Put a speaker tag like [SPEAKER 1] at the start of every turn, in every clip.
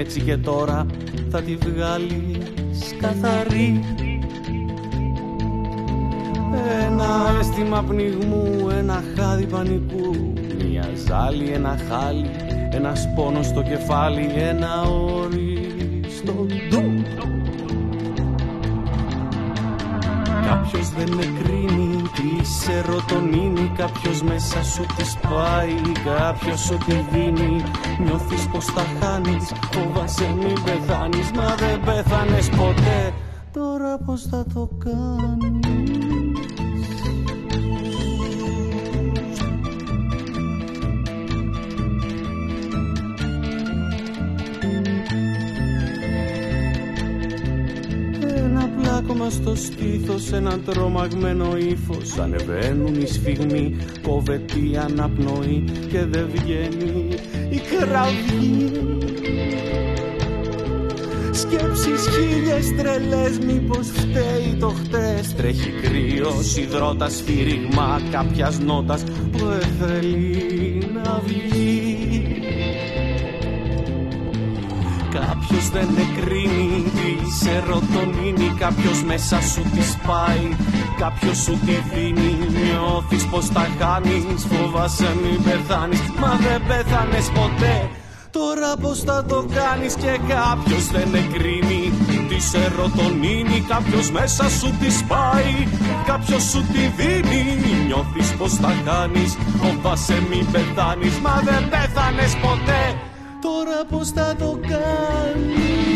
[SPEAKER 1] Έτσι και τώρα θα τη βγάλεις καθαρή. Ένα αίσθημα πνιγμού, ένα χάδι πανικού Μια ζάλη, ένα χάλι, ένα πόνος στο κεφάλι Ένα όρι στο ντου. Κάποιος δεν με κρίνει τη σερωτονίνη Κάποιος μέσα σου τη σπάει Κάποιος σου τη δίνει. Νιώθεις πως τα χάνεις Φοβάσαι μην πεθάνεις. Μα δεν πέθανες ποτέ. Τώρα πως θα το κάνεις; Στο στήθος ένα τρομαγμένο ύφος. Ανεβαίνουν οι σφιγμοί, κόβεται αναπνοή Και δεν βγαίνει η κραυγή. Σκέψεις χίλιες τρελές μήπως φταίει το χτες. Τρέχει κρύος υδρότας σφύριγμα κάποιας νότας Που θέλει να βγει Κάποιος δεν εκρίνει τη σερωτονίνη Κάποιος μέσα σου τη σπάει Κάποιος σου τη δίνει Νιώθεις πως τα κάνεις Φοβάσαι μην πεθάνεις Μα δεν πέθανες ποτέ. Τώρα πως θα το κάνεις και κάποιος δεν εκρίνει Τη σερωτονίνη κάποιος μέσα σου τη σπάει Κάποιος σου τη δίνει Νιώθεις πως τα κάνεις Φοβάσαι μην πεθάνεις Μα δεν πέθανες ποτέ Τώρα πως θα το κάνεις;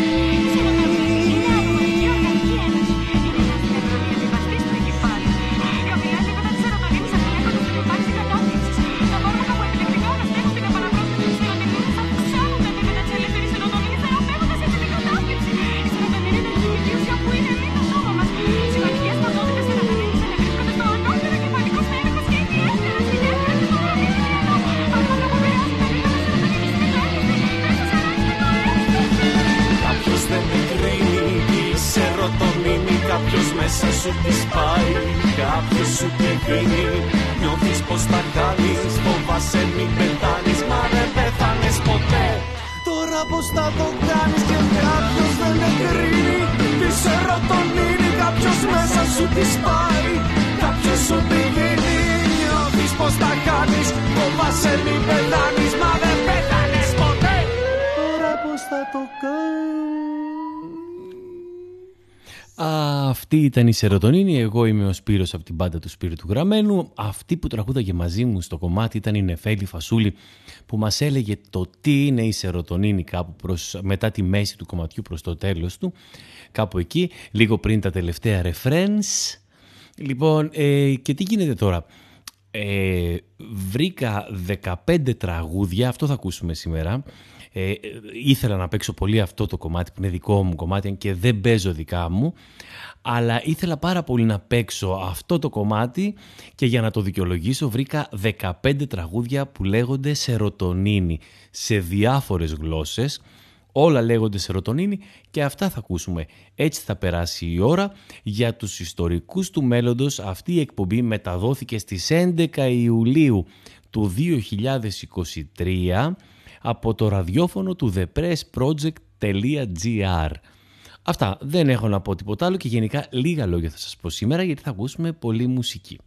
[SPEAKER 1] Κάποιος μέσα σου της σπάει Κάποιος σου τη δίνει Νιώθεις πως θα κάνεις. Φοβάσαι μην πεθάνεις Μα δεν πέθανες ποτέ. Τώρα πως θα το κάνεις Και κάποιος δεν εγκρίνει. Της σερωτονίνη Κάποιος μέσα σου της σπάει Κάποιος σου τη δίνει Νιώθεις πως θα κάνεις. Φοβάσαι μην πεθάνεις Μα
[SPEAKER 2] Αυτή ήταν η Σερωτονίνη, εγώ είμαι ο Σπύρος από την πάντα του Σπύρου του Γραμμένου. Αυτή που τραγούδαγε μαζί μου στο κομμάτι ήταν η Νεφέλη Φασούλη που μας έλεγε το τι είναι η Σερωτονίνη κάπου προς, μετά τη μέση του κομματιού προς το τέλος του. Κάπου εκεί, λίγο πριν τα τελευταία reference. Λοιπόν, ε, και τι γίνεται τώρα. Ε, βρήκα 15 τραγούδια, αυτό θα ακούσουμε σήμερα, ε, ήθελα να παίξω πολύ αυτό το κομμάτι που είναι δικό μου κομμάτι και δεν παίζω δικά μου αλλά ήθελα πάρα πολύ να παίξω αυτό το κομμάτι και για να το δικαιολογήσω βρήκα 15 τραγούδια που λέγονται σερωτονίνη σε διάφορες γλώσσες όλα λέγονται σερωτονίνη και αυτά θα ακούσουμε. Έτσι θα περάσει η ώρα για τους ιστορικούς του μέλλοντος. Αυτή η εκπομπή μεταδόθηκε στις 11 Ιουλίου του 2023 από το ραδιόφωνο του thepressproject.gr. Αυτά, δεν έχω να πω τίποτα άλλο και γενικά λίγα λόγια θα σας πω σήμερα γιατί θα ακούσουμε πολύ μουσική.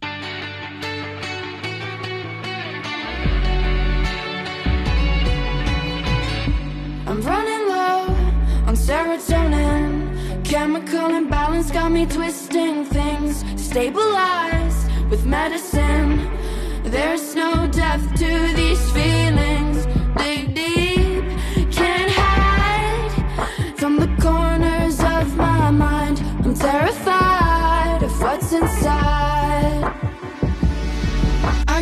[SPEAKER 2] I'm running low on serotonin Chemical imbalance got me twisting things Stabilize with medicine There's no depth to these feelings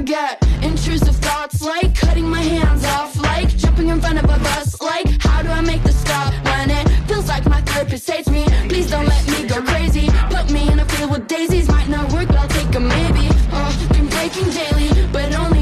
[SPEAKER 3] get intrusive thoughts like cutting my hands off, like jumping in front of a bus, like how do I make the stop when it feels like my therapist hates me? Please don't let me go crazy. Put me in a field with daisies, might not work, but I'll take a maybe. Oh, been breaking daily, but only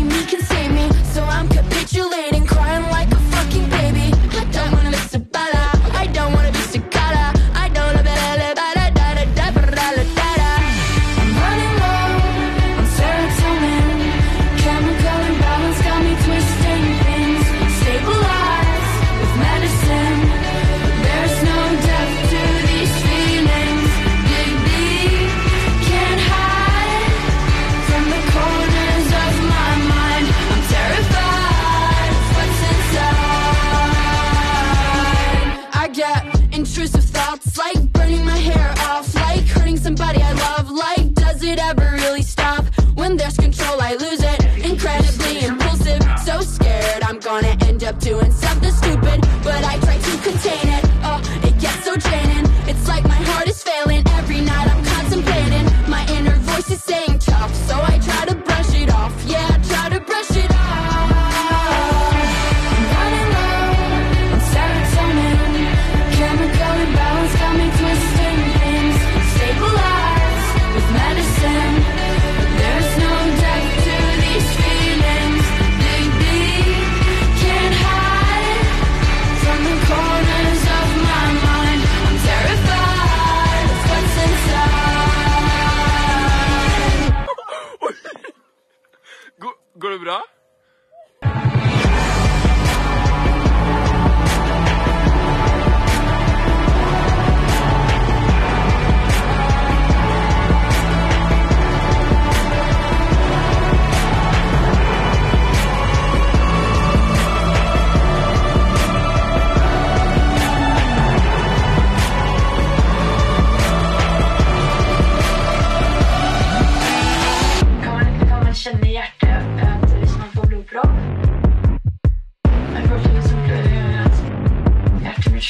[SPEAKER 4] det bra?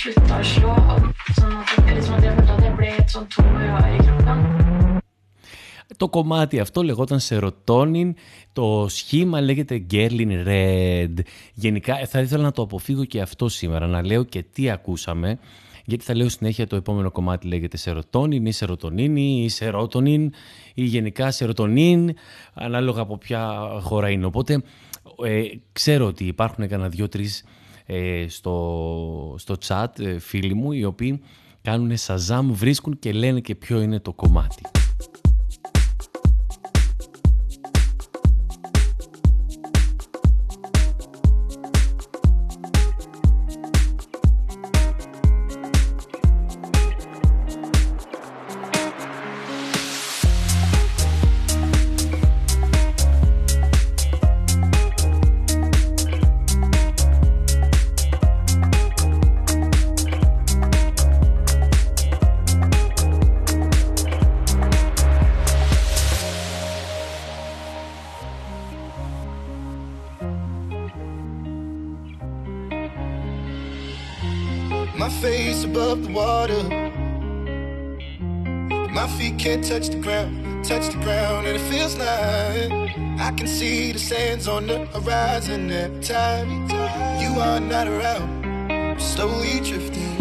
[SPEAKER 5] Hjärtat mitt slutar slå. Sånn at det, liksom, at jeg følte at jeg ble et sånn tom rør i kroppen.
[SPEAKER 2] Το κομμάτι αυτό λεγόταν Serotonin, το σχήμα λέγεται Gerlin Red. Γενικά ε, θα ήθελα να το αποφύγω και αυτό σήμερα, να λέω και τι ακούσαμε, γιατί θα λέω συνέχεια το επόμενο κομμάτι λέγεται Serotonin ή Serotonin ή Serotonin ή γενικά Serotonin, ανάλογα από ποια χώρα είναι. Οπότε ε, ξέρω ότι υπάρχουν κανένα δυο-τρεις ε, στο, στο chat ε, φίλοι μου οι οποίοι κάνουν σαζάμ, βρίσκουν και λένε και ποιο είναι το κομμάτι.
[SPEAKER 6] Above the water. My feet can't touch the ground, touch the ground, and it feels like I can see the sands on the horizon every time you are not around. I'm slowly drifting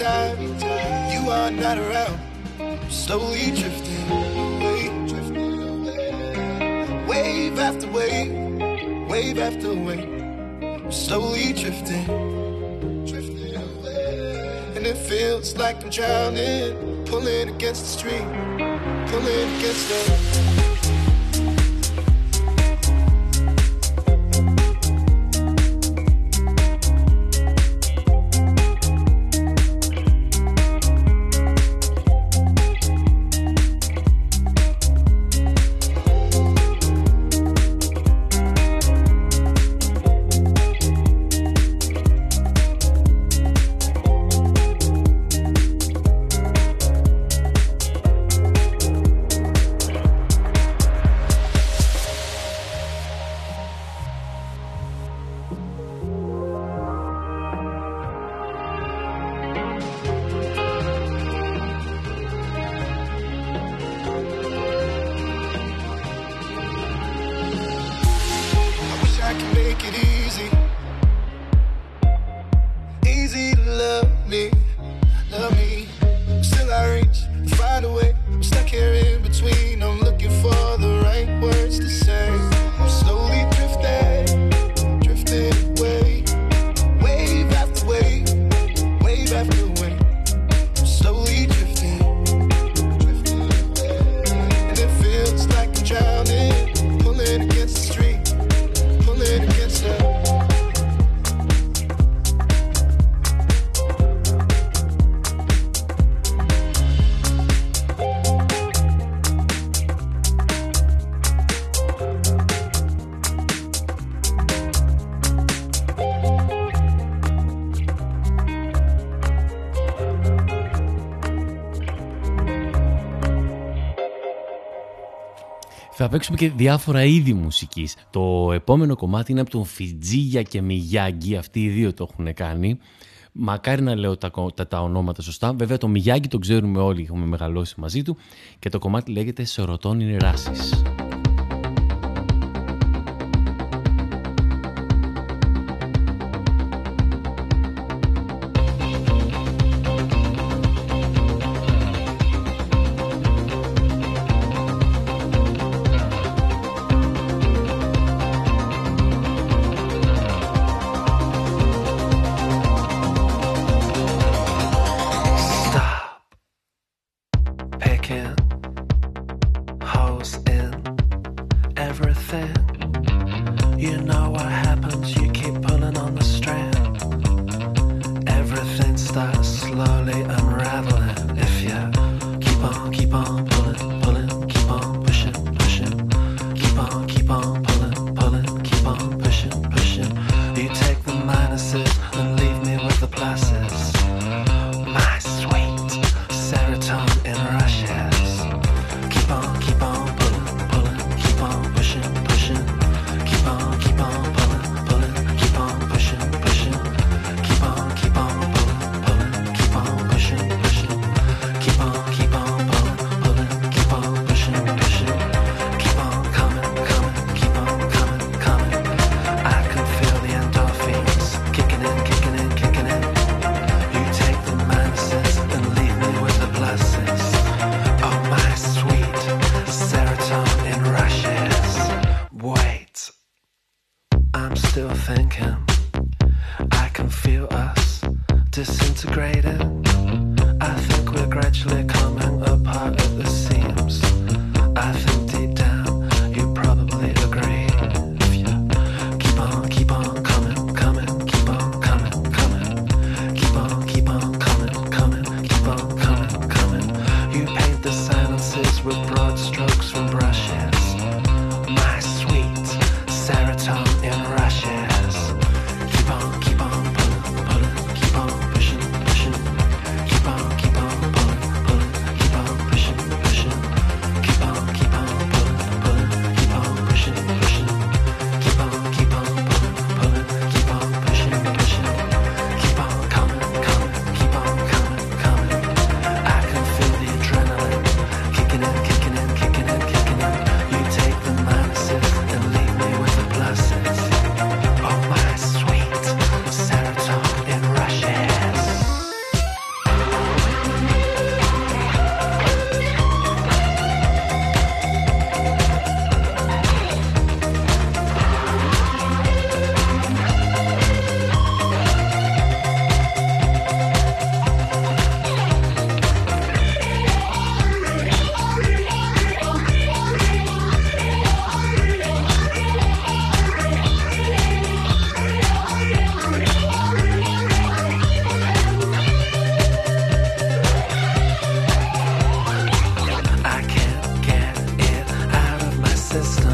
[SPEAKER 6] time you are not around. Slowly drifting away, drifting away. Wave after wave, wave after wave. Slowly drifting, drifting away. And it feels like I'm drowning, pulling against the stream, pulling against the
[SPEAKER 7] παίξουμε και διάφορα είδη μουσικής. Το επόμενο κομμάτι είναι από τον Φιτζίγια και Μιγιάγκη. Αυτοί οι δύο το έχουν κάνει. Μακάρι να λέω τα, τα, τα ονόματα σωστά. Βέβαια το Μιγιάγκη το ξέρουμε όλοι, έχουμε μεγαλώσει μαζί του. Και το κομμάτι λέγεται
[SPEAKER 4] still thinking. I can feel us disintegrate. system.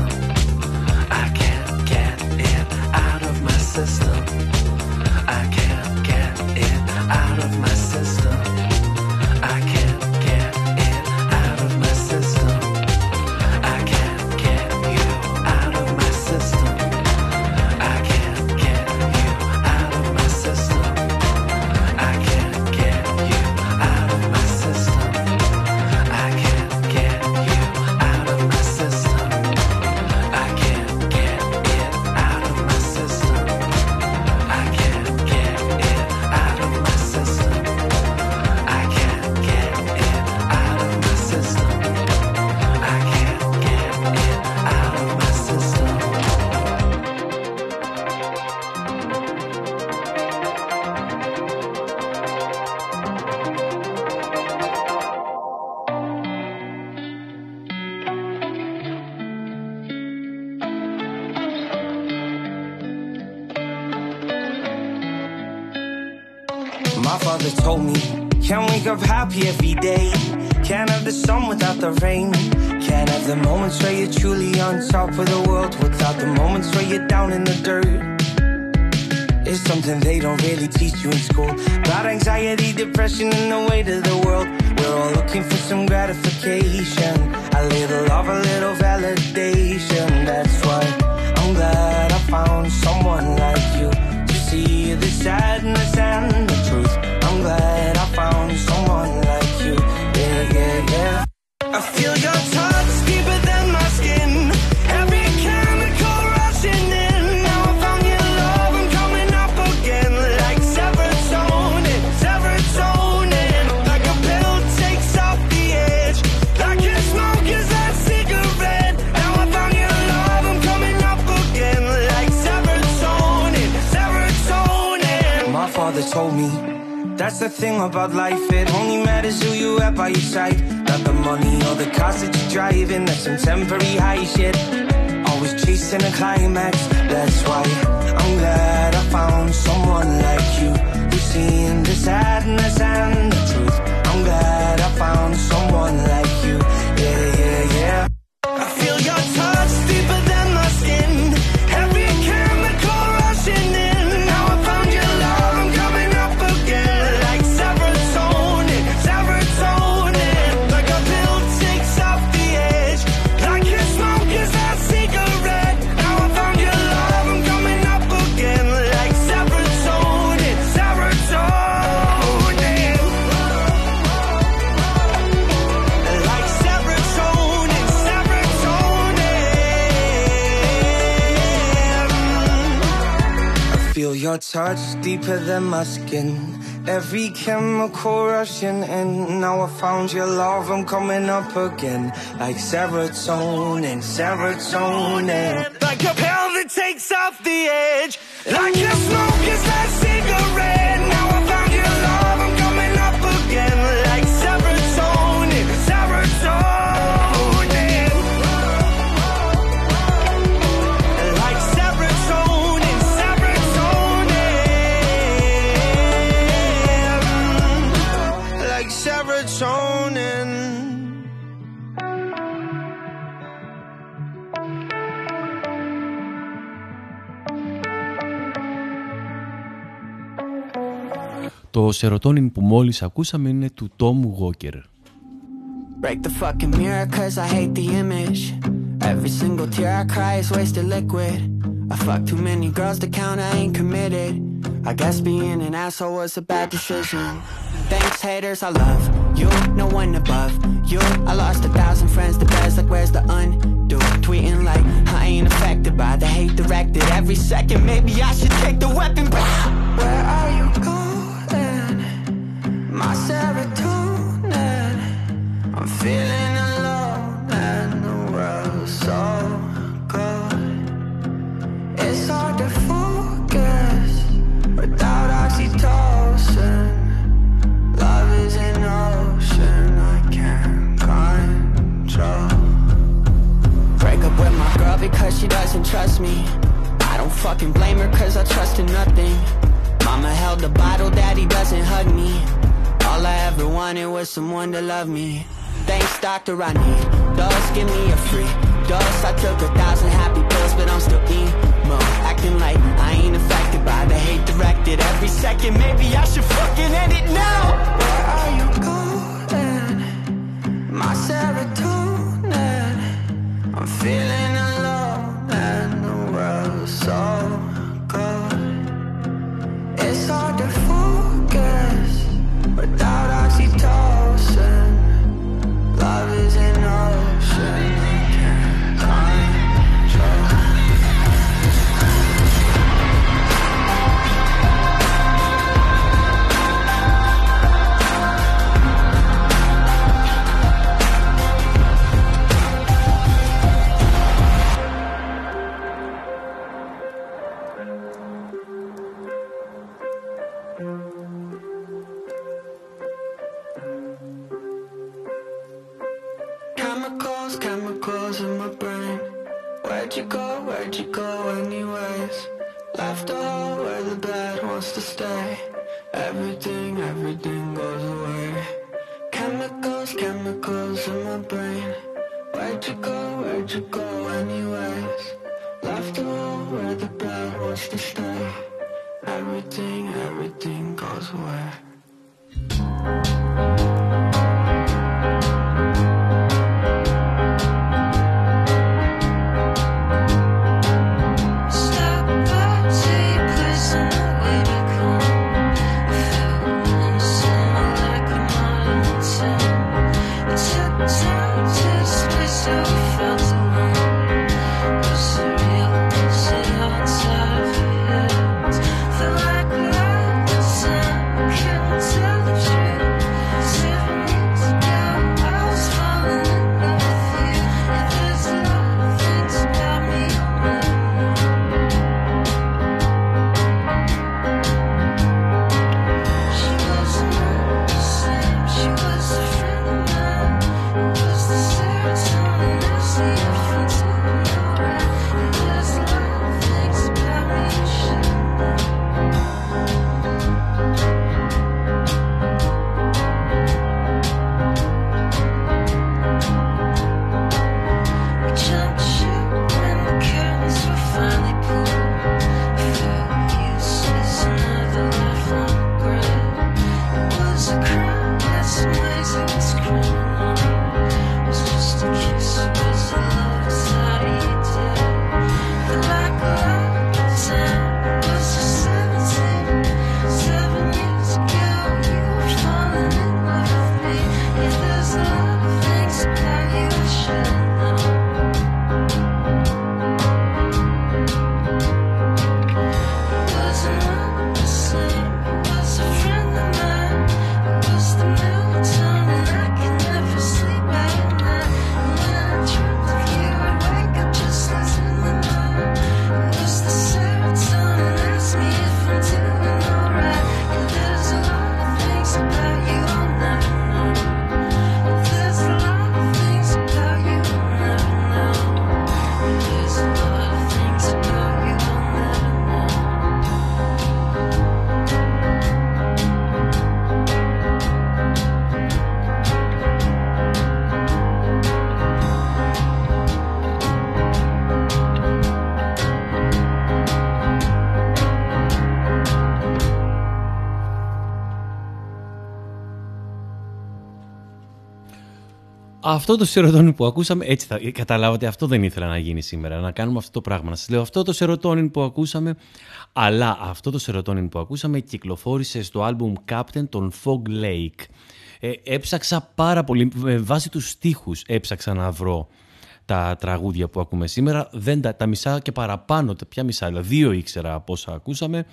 [SPEAKER 4] out like skin. Every chemical rushing in. Now I found your love, I'm coming up again. Like serotonin, serotonin. Like a pill that takes off the edge. Like your
[SPEAKER 2] Το σερωτόνιν που μόλις ακούσαμε είναι του Tom Walker.
[SPEAKER 8] Break the fucking mirror cause I hate the image. Every single tear I cry is wasted liquid. I fuck too many girls to count, I ain't committed. I guess being an asshole was a bad decision. Thanks, haters, I love you. No one above you. I lost a thousand friends, the best, like, where's the undo? Tweeting like I ain't affected by the hate directed every second. Maybe I should take the weapon back. Where are you going? My serotonin. I'm feeling alone and the world's so good. It's hard to focus without oxytocin. Love is an ocean I can't control. Break up with my girl because she doesn't trust me. I don't fucking blame her cause I trust in nothing. Mama held the bottle, daddy doesn't hug me. All I ever wanted was someone to love me. Thanks, doctor, I need dose. Give me a free dose. I took a thousand
[SPEAKER 9] Just be so felt alone.
[SPEAKER 2] Αυτό το σερωτόνιν που ακούσαμε, έτσι θα καταλάβατε, αυτό δεν ήθελα να γίνει σήμερα, να κάνουμε αυτό το πράγμα. Να σας λέω αυτό το σερωτόνιν που ακούσαμε, αλλά αυτό το σερωτόνιν που ακούσαμε κυκλοφόρησε στο άλμπουμ Captain των Fog Lake. Ε, έψαξα πάρα πολύ, με βάση τους στίχους έψαξα να βρω τα τραγούδια που ακούμε σήμερα. Δεν τα, τα μισά και παραπάνω, τα ποια μισά, δηλαδή δύο ήξερα από όσα ακούσαμε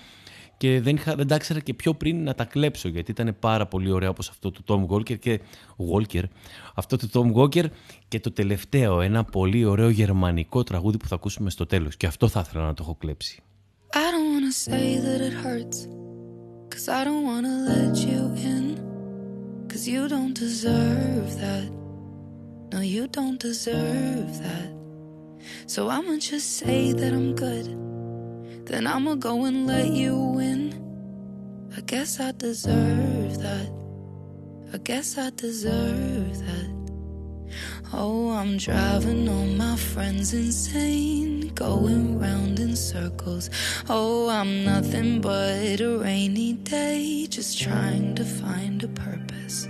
[SPEAKER 2] και δεν, είχα, δεν τα ήξερα και πιο πριν να τα κλέψω γιατί ήταν πάρα πολύ ωραία όπως αυτό του Tom Walker και Walker, αυτό του Tom Walker και το τελευταίο, ένα πολύ ωραίο γερμανικό τραγούδι που θα ακούσουμε στο τέλος. Και αυτό θα ήθελα να το έχω κλέψει.
[SPEAKER 9] I don't wanna say that it hurts Cause I don't wanna let you in. Cause you don't deserve that. No, you don't deserve that. So I'ma just say that I'm good then I'ma go and let you win. I guess I deserve that. I guess I deserve that. Oh, I'm driving all my friends insane, going round in circles. Oh, I'm nothing but a rainy day, just trying to find a purpose.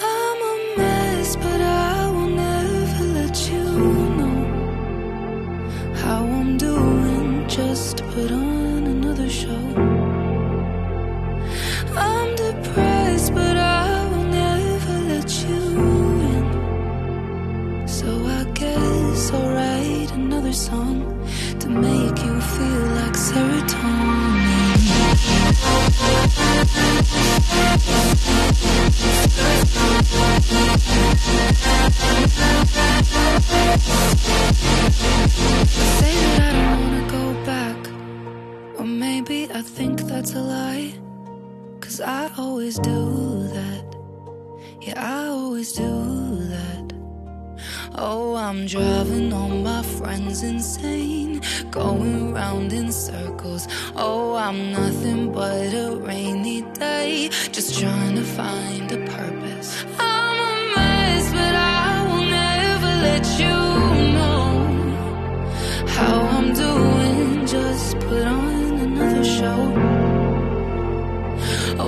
[SPEAKER 9] I'm a mess, but I just put on another show. I'm depressed, but I will never let you in. So I guess I'll write another song to make you feel like serotonin. A lie. Cause I always do that. Yeah, I always do that. Oh, I'm driving all my friends insane. Going round in circles. Oh, I'm nothing but a rainy day. Just trying to find a purpose. I'm a mess, but I will never let you know how I'm doing. Just put on another show.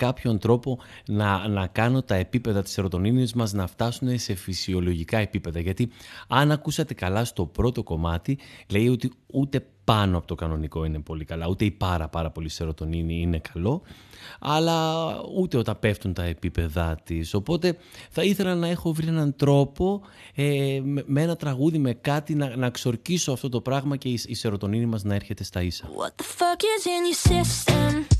[SPEAKER 10] κάποιον τρόπο να, να κάνω τα επίπεδα της σερωτονίνης μας να φτάσουν σε φυσιολογικά επίπεδα. Γιατί αν ακούσατε καλά στο πρώτο κομμάτι, λέει ότι ούτε πάνω από το κανονικό είναι πολύ καλά, ούτε η πάρα πάρα πολύ σερωτονίνη είναι καλό, αλλά ούτε όταν πέφτουν τα επίπεδά της. Οπότε θα ήθελα να έχω βρει έναν τρόπο ε, με, ένα τραγούδι, με κάτι να, να ξορκίσω αυτό το πράγμα και η, η σερωτονίνη μας να έρχεται στα ίσα. What the fuck is in your system?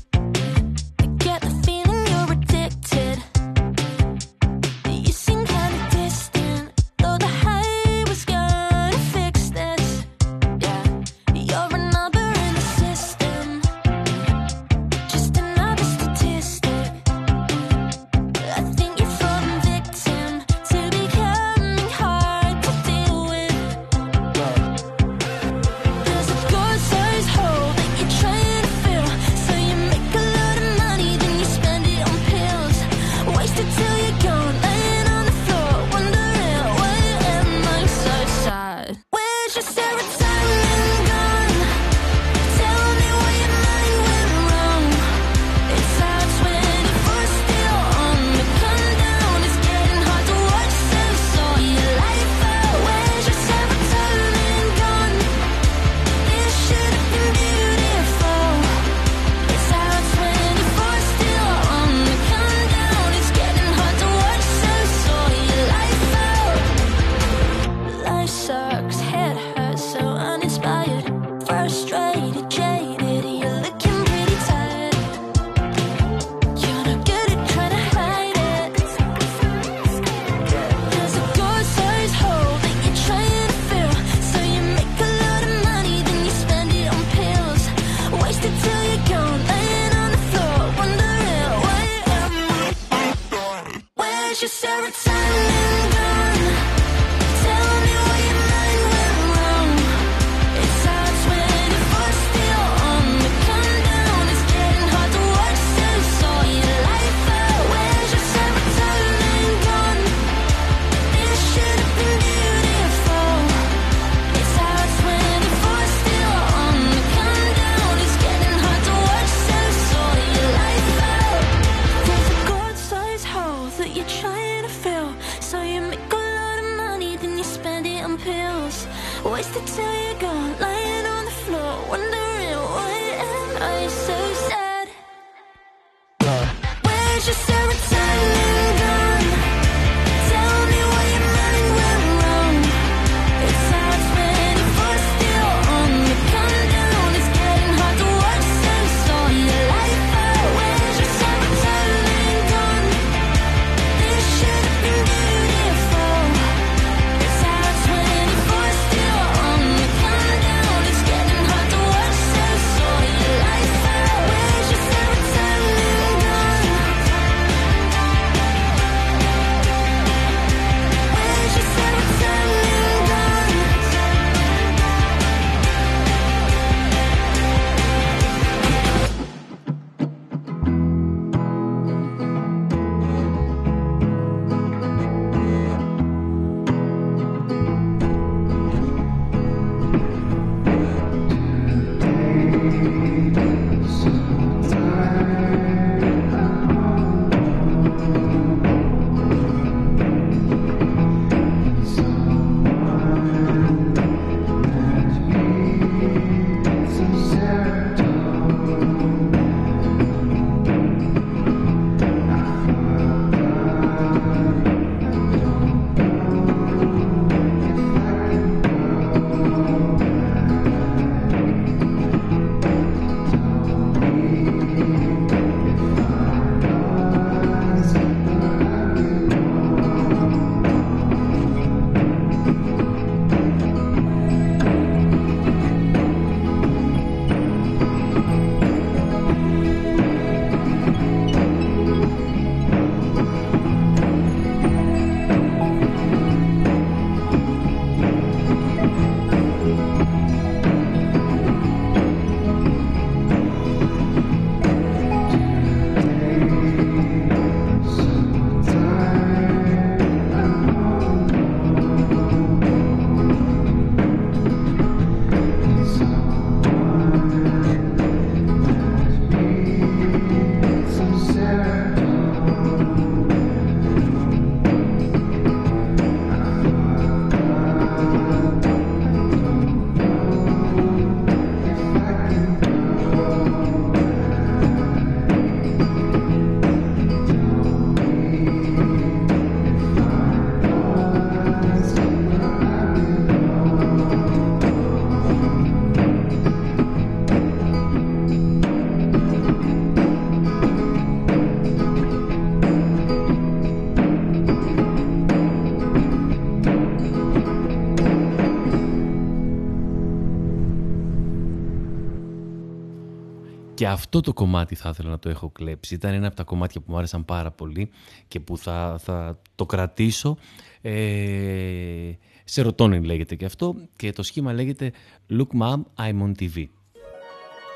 [SPEAKER 11] Και αυτό το κομμάτι θα ήθελα να το έχω κλέψει. Ήταν ένα από τα κομμάτια που μου άρεσαν πάρα πολύ και που θα, θα το κρατήσω. Ε, Serotonin λέγεται και αυτό και το σχήμα λέγεται Look Mom, I'm on TV.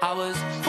[SPEAKER 11] I was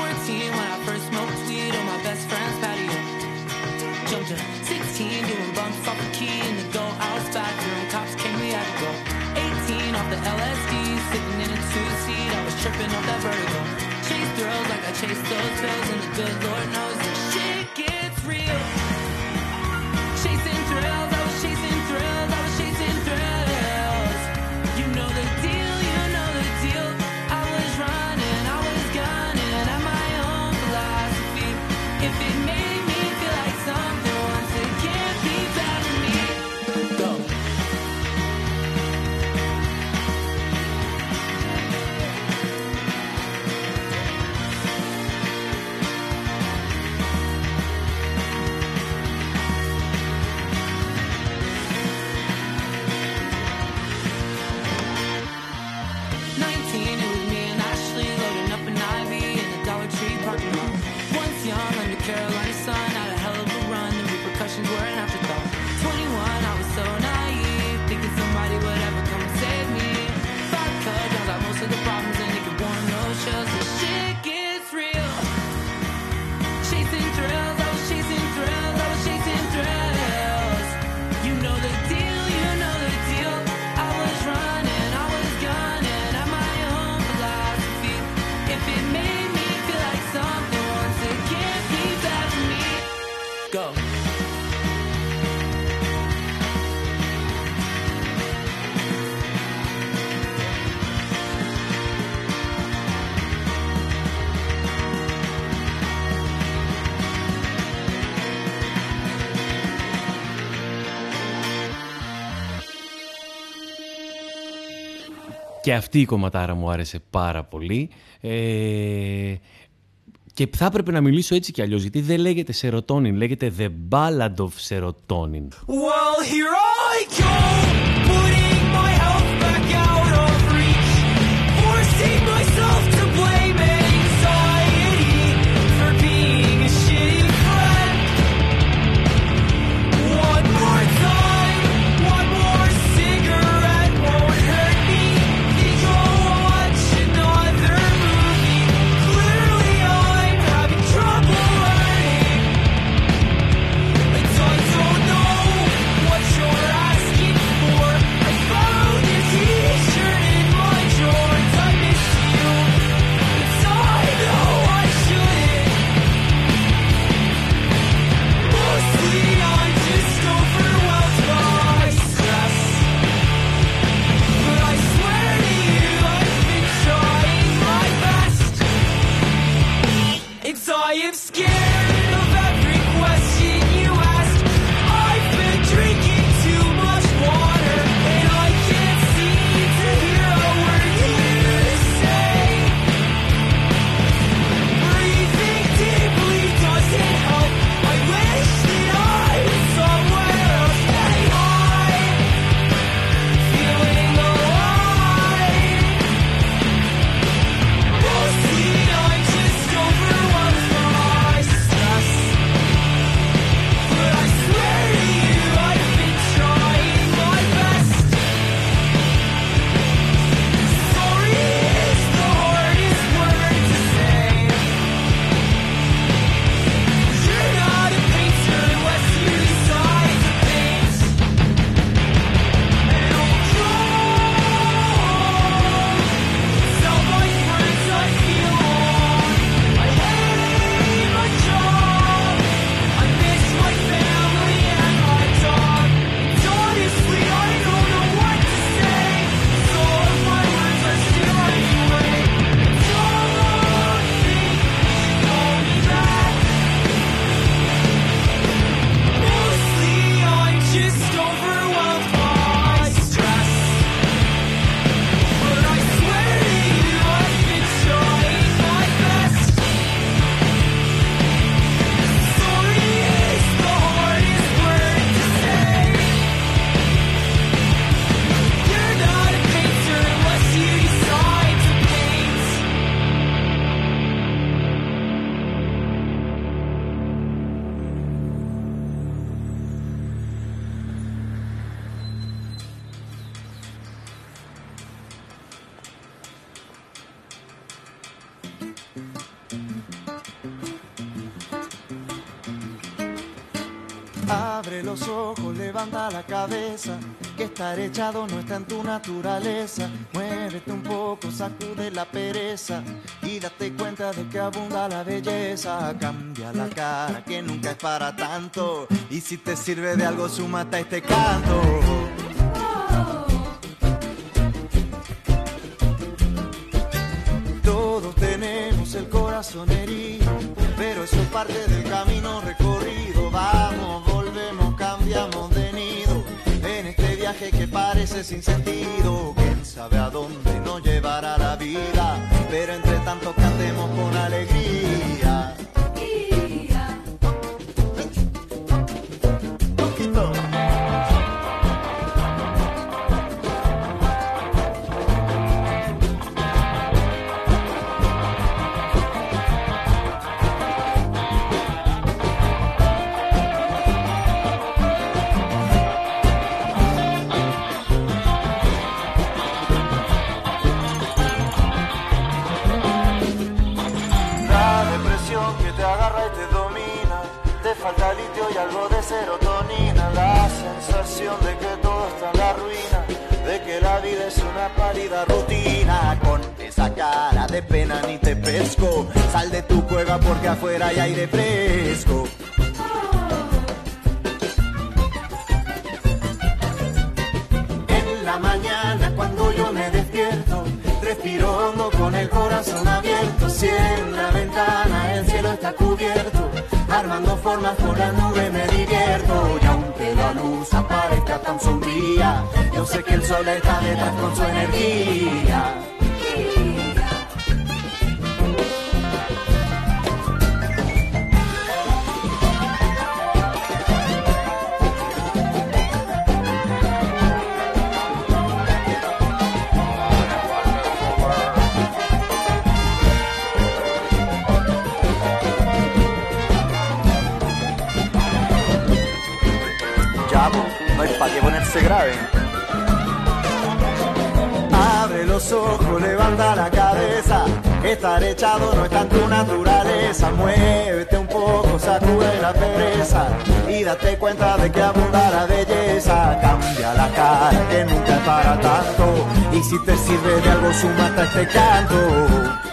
[SPEAKER 11] Και αυτή η κομματάρα μου άρεσε πάρα πολύ. Ε, και θα έπρεπε να μιλήσω έτσι κι αλλιώς, γιατί δεν λέγεται Serotonin, λέγεται The Ballad of Serotonin. Well, here I go. of skin.
[SPEAKER 12] Abre los ojos, levanta la cabeza, que estar echado no está en tu naturaleza. Muévete un poco, sacude la pereza y date cuenta de que abunda la belleza. Cambia la cara, que nunca es para tanto. Y si te sirve de algo, sumata este canto. Todos tenemos el corazón herido, pero eso es parte del que parece sin sentido, quién sabe a dónde nos llevará la vida. Pero entre tanto cantemos con alegría. Es una pálida rutina, con esa cara de pena ni te pesco, sal de tu cueva porque afuera hay aire fresco. En la mañana cuando yo me despierto, respiro hondo con el corazón abierto. Si en la ventana el cielo está cubierto, armando formas con la nube me divierto. Y aunque la luz aparezca tan sombría, yo sé que el sol está detrás con su energía. Grave. Abre los ojos, levanta la cabeza. Estar echado no está en tu naturaleza. Muévete un poco, sacude la pereza. Y date cuenta de que abunda la belleza. Cambia la cara, que nunca es para tanto. Y si te sirve de algo, suma hasta este canto.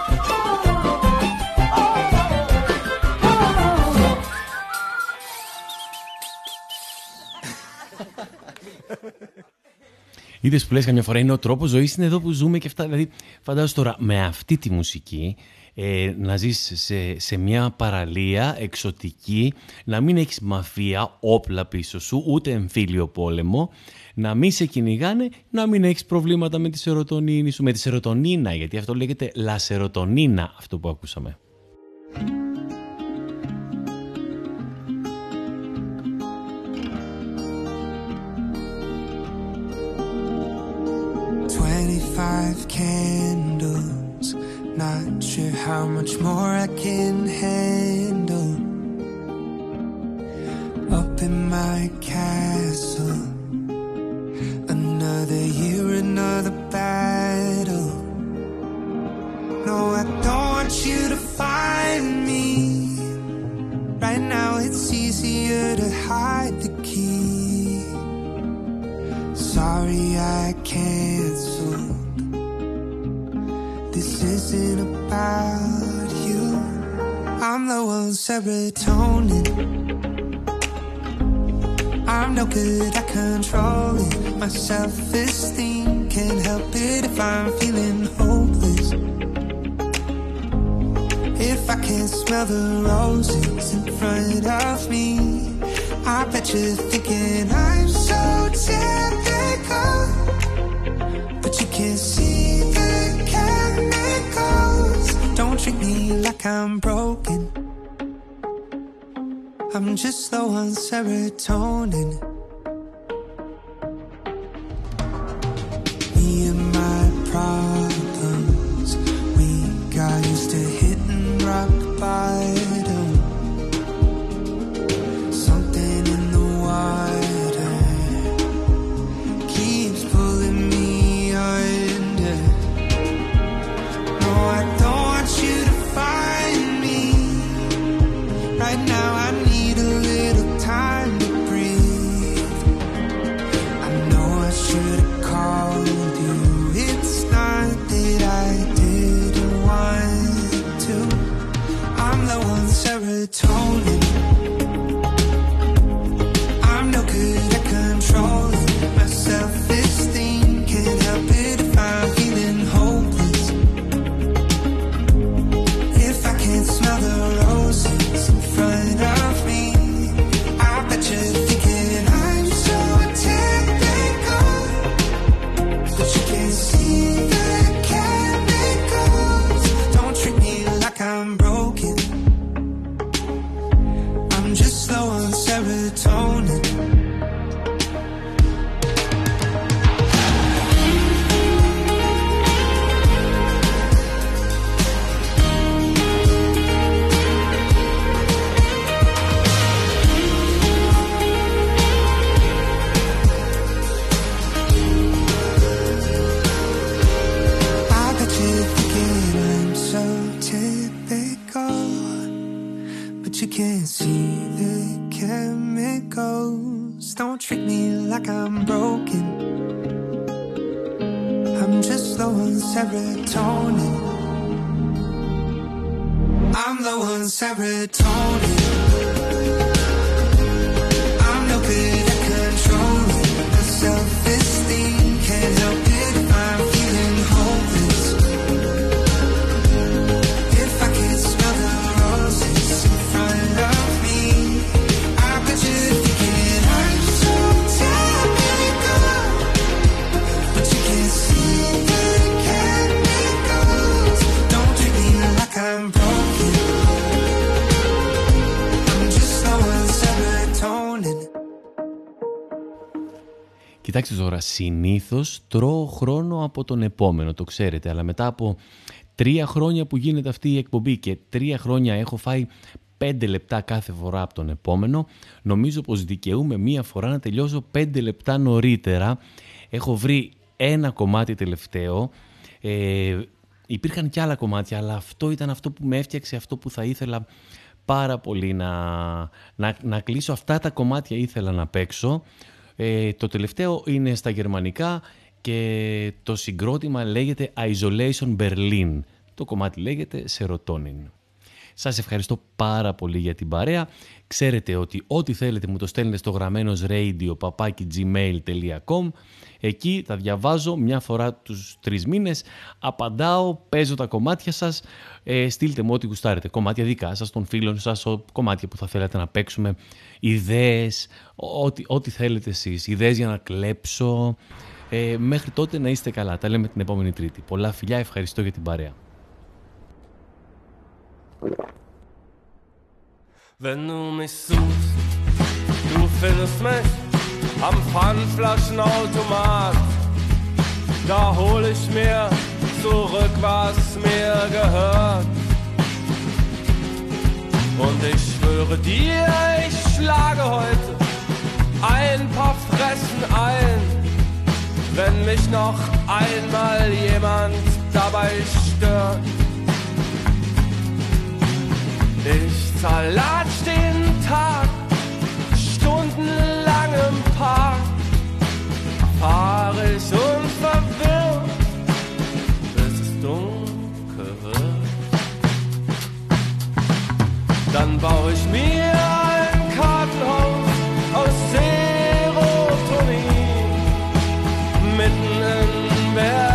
[SPEAKER 2] Είδες που λες καμιά φορά είναι ο τρόπος ζωής, είναι εδώ που ζούμε και αυτά. Δηλαδή, φαντάζομαι τώρα με αυτή τη μουσική ε, να ζεις σε, σε μια παραλία εξωτική, να μην έχεις μαφία, όπλα πίσω σου, ούτε εμφύλιο πόλεμο, να μην σε κυνηγάνε, να μην έχεις προβλήματα με τη σερωτονίνη σου, με τη σερωτονίνα, γιατί αυτό λέγεται λασερωτονίνα αυτό που ακούσαμε.
[SPEAKER 13] Twenty-five candles, not sure how much more I can handle. Up in my castle,
[SPEAKER 2] Κοιτάξτε τώρα, συνήθως τρώω χρόνο από τον επόμενο, το ξέρετε, αλλά μετά από τρία χρόνια που γίνεται αυτή η εκπομπή και τρία χρόνια έχω φάει πέντε λεπτά κάθε φορά από τον επόμενο, νομίζω πως δικαιούμαι μία φορά να τελειώσω πέντε λεπτά νωρίτερα. Έχω βρει ένα κομμάτι τελευταίο, ε, υπήρχαν και άλλα κομμάτια, αλλά αυτό ήταν αυτό που με έφτιαξε, αυτό που θα ήθελα πάρα πολύ να, να, να κλείσω. Αυτά τα κομμάτια ήθελα να παίξω. Ε, το τελευταίο είναι στα γερμανικά και το συγκρότημα λέγεται Isolation Berlin. Το κομμάτι λέγεται Serotonin. Σας ευχαριστώ πάρα πολύ για την παρέα. Ξέρετε ότι ό,τι θέλετε μου το στέλνετε στο γραμμένος radio papakigmail.com Εκεί τα διαβάζω μια φορά τους τρεις μήνες, απαντάω, παίζω τα κομμάτια σας, ε, στείλτε μου ό,τι γουστάρετε. Κομμάτια δικά σας, των φίλων σας, ο- κομμάτια που θα θέλατε να παίξουμε, ιδέες, ό,τι, ό,τι θέλετε εσείς, ιδέες για να κλέψω. Ε, μέχρι τότε να είστε καλά. Τα λέμε την επόμενη Τρίτη. Πολλά φιλιά, ευχαριστώ για την παρέα.
[SPEAKER 14] Wenn du mich suchst, du findest mich am Pfandflaschenautomat. Da hol ich mir zurück, was mir gehört. Und ich schwöre dir, ich schlage heute ein paar Fressen ein, wenn mich noch einmal jemand dabei stört. Ich zerlatsch den Tag stundenlang im Park, fahr ich unverwirrt, bis es dunkel wird. Dann baue ich mir ein Kartenhaus aus Serotonin mitten in Berlin.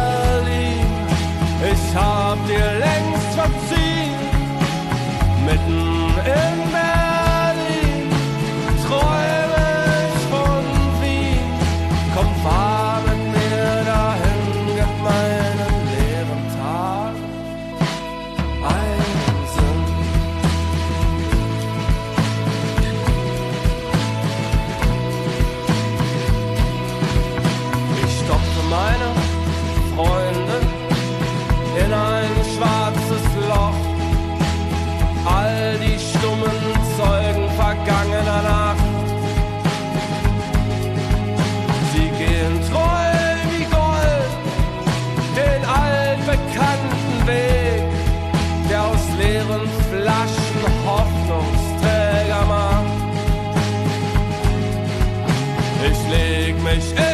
[SPEAKER 14] Ich leg mich in